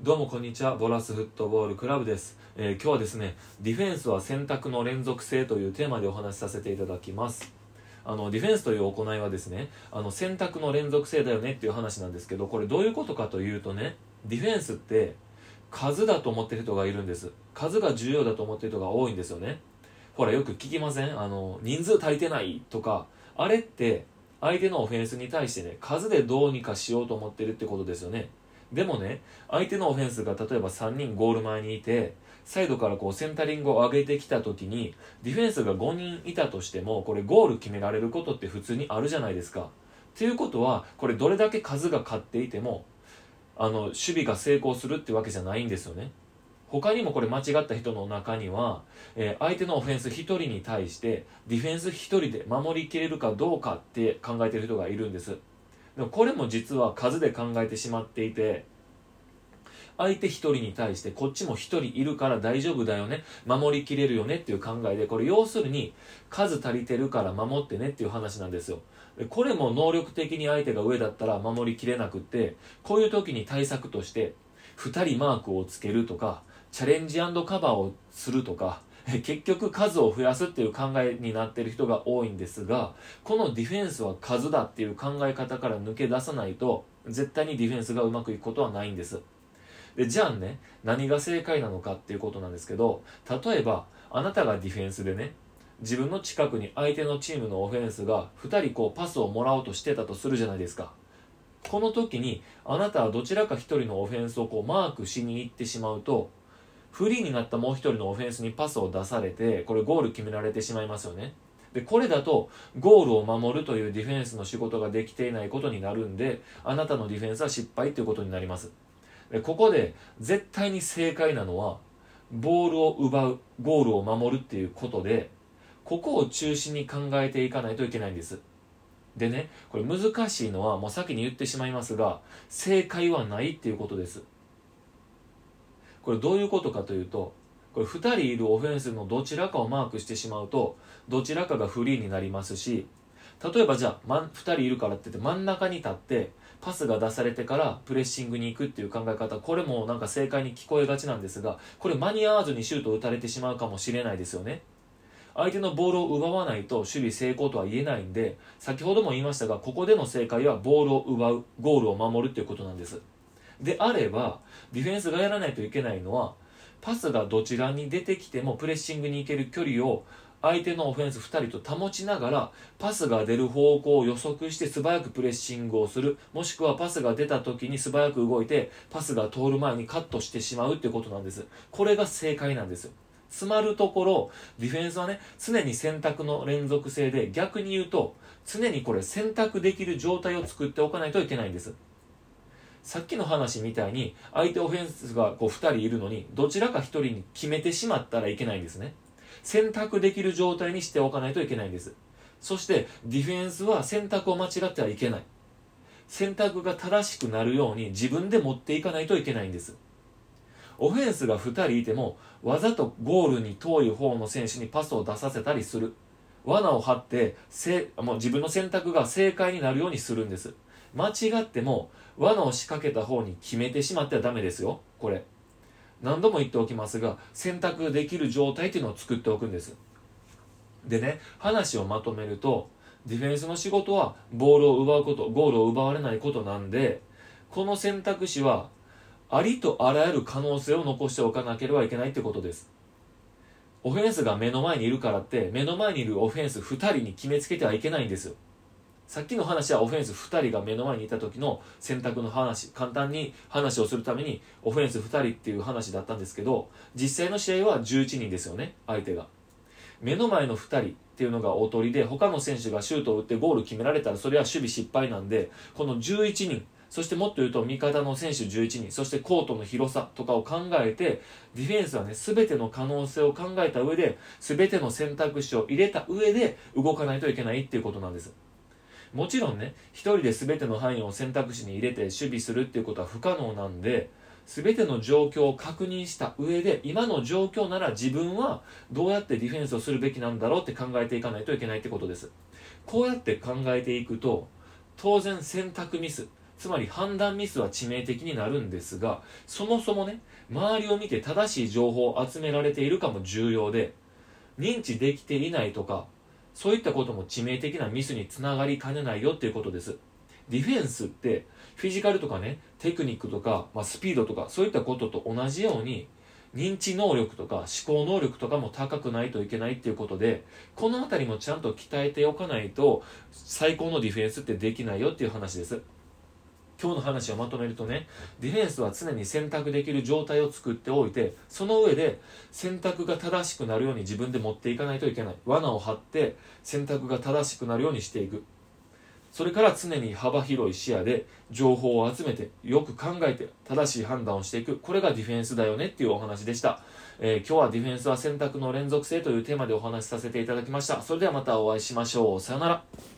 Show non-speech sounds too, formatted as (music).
どうもこんにちは。ボラスフットボールクラブです、えー今日はですねディフェンスは選択の連続性というテーマでお話しさせていただきます。あのディフェンスという行いはですねあの選択の連続性だよねっていう話なんですけどこれどういうことかというとねディフェンスって数だと思ってる人がいるんです。数が重要だと思ってる人が多いんですよね。ほらよく聞きません？あの人数足りてないとかあれって相手のオフェンスに対してね数でどうにかしようと思ってるってことですよね。でもね相手のオフェンスが例えば3人ゴール前にいてサイドからこうセンタリングを上げてきた時にディフェンスが5人いたとしてもこれゴール決められることって普通にあるじゃないですか。っていうことはこれどれだけ数が勝っていてもあの守備が成功するってわけじゃないんですよね。他にもこれ間違った人の中には、えー相手のオフェンス1人に対してディフェンス1人で守りきれるかどうかって考えてる人がいるんです。でもこれも実は数で考えてしまっていて相手1人に対してこっちも1人いるから大丈夫だよね守りきれるよねっていう考えでこれ要するに数足りてるから守ってねっていう話なんですよ。でこれも能力的に相手が上だったら守りきれなくってこういう時に対策として2人マークをつけるとかチャレンジカバーをするとか (laughs) 結局数を増やすっていう考えになってる人が多いんですがこのディフェンスは数だっていう考え方から抜け出さないと絶対にディフェンスがうまくいくことはないんです。でじゃあね何が正解なのかっていうことなんですけど例えばあなたがディフェンスでね自分の近くに相手のチームのオフェンスが2人こうパスをもらおうとしてたとするじゃないですか。この時にあなたはどちらか1人のオフェンスをこうマークしに行ってしまうとフリーになったもう一人のオフェンスにパスを出されてこれゴール決められてしまいますよね。でこれだとゴールを守るというディフェンスの仕事ができていないことになるんであなたのディフェンスは失敗ということになります。でここで絶対に正解なのはボールを奪うゴールを守るっていうことでここを中心に考えていかないといけないんです。でねこれ難しいのはもう先に言ってしまいますが正解はないっていうことです。これどういうことかというとこれ2人いるオフェンスのどちらかをマークしてしまうとどちらかがフリーになりますし例えばじゃあ、ま、2人いるからって言って真ん中に立ってパスが出されてからプレッシングに行くっていう考え方これもなんか正解に聞こえがちなんですがこれ間に合わずにシュートを打たれてしまうかもしれないですよね。相手のボールを奪わないと守備成功とは言えないんで先ほども言いましたがここでの正解はボールを奪うゴールを守るっていうことなんです。であればディフェンスがやらないといけないのはパスがどちらに出てきてもプレッシングに行ける距離を相手のオフェンス2人と保ちながらパスが出る方向を予測して素早くプレッシングをする。もしくはパスが出た時に素早く動いてパスが通る前にカットしてしまうっていうことなんです。これが正解なんです。つまるところディフェンスはね常に選択の連続性で逆に言うと常にこれ選択できる状態を作っておかないといけないんです。さっきの話みたいに相手オフェンスがこう2人いるのにどちらか1人に決めてしまったらいけないんですね。選択できる状態にしておかないといけないんです。そしてディフェンスは選択を間違ってはいけない。選択が正しくなるように自分で持っていかないといけないんです。オフェンスが2人いてもわざとゴールに遠い方の選手にパスを出させたりする。罠を張ってせもう自分の選択が正解になるようにするんです。間違っても罠を仕掛けた方に決めてしまってはダメですよ。これ。何度も言っておきますが選択できる状態っていうのを作っておくんです。でね話をまとめるとディフェンスの仕事はボールを奪うことゴールを奪われないことなんでこの選択肢はありとあらゆる可能性を残しておかなければいけないってことです。オフェンスが目の前にいるからって目の前にいるオフェンス2人に決めつけてはいけないんですよ。さっきの話はオフェンス2人が目の前にいた時の選択の話簡単に話をするためにオフェンス2人っていう話だったんですけど実際の試合は11人ですよね相手が。目の前の2人っていうのがおとりで他の選手がシュートを打ってゴール決められたらそれは守備失敗なんでこの11人そしてもっと言うと味方の選手11人そしてコートの広さとかを考えてディフェンスはね全ての可能性を考えた上で全ての選択肢を入れた上で動かないといけないっていうことなんです。もちろんね一人で全ての範囲を選択肢に入れて守備するっていうことは不可能なんで全ての状況を確認した上で今の状況なら自分はどうやってディフェンスをするべきなんだろうって考えていかないといけないってことです。こうやって考えていくと当然選択ミスつまり判断ミスは致命的になるんですがそもそもね周りを見て正しい情報を集められているかも重要で認知できていないとかそういったことも致命的なミスにつながりかねないよっていうことです。ディフェンスってフィジカルとかねテクニックとか、まあ、スピードとかそういったことと同じように認知能力とか思考能力とかも高くないといけないっていうことでこの辺りもちゃんと鍛えておかないと最高のディフェンスってできないよっていう話です。今日の話をまとめるとねディフェンスは常に選択できる状態を作っておいてその上で選択が正しくなるように自分で持っていかないといけない。罠を張って選択が正しくなるようにしていく。それから常に幅広い視野で情報を集めてよく考えて正しい判断をしていく。これがディフェンスだよねっていうお話でした、えー、今日はディフェンスは選択の連続性というテーマでお話しさせていただきました。それではまたお会いしましょう。さよなら。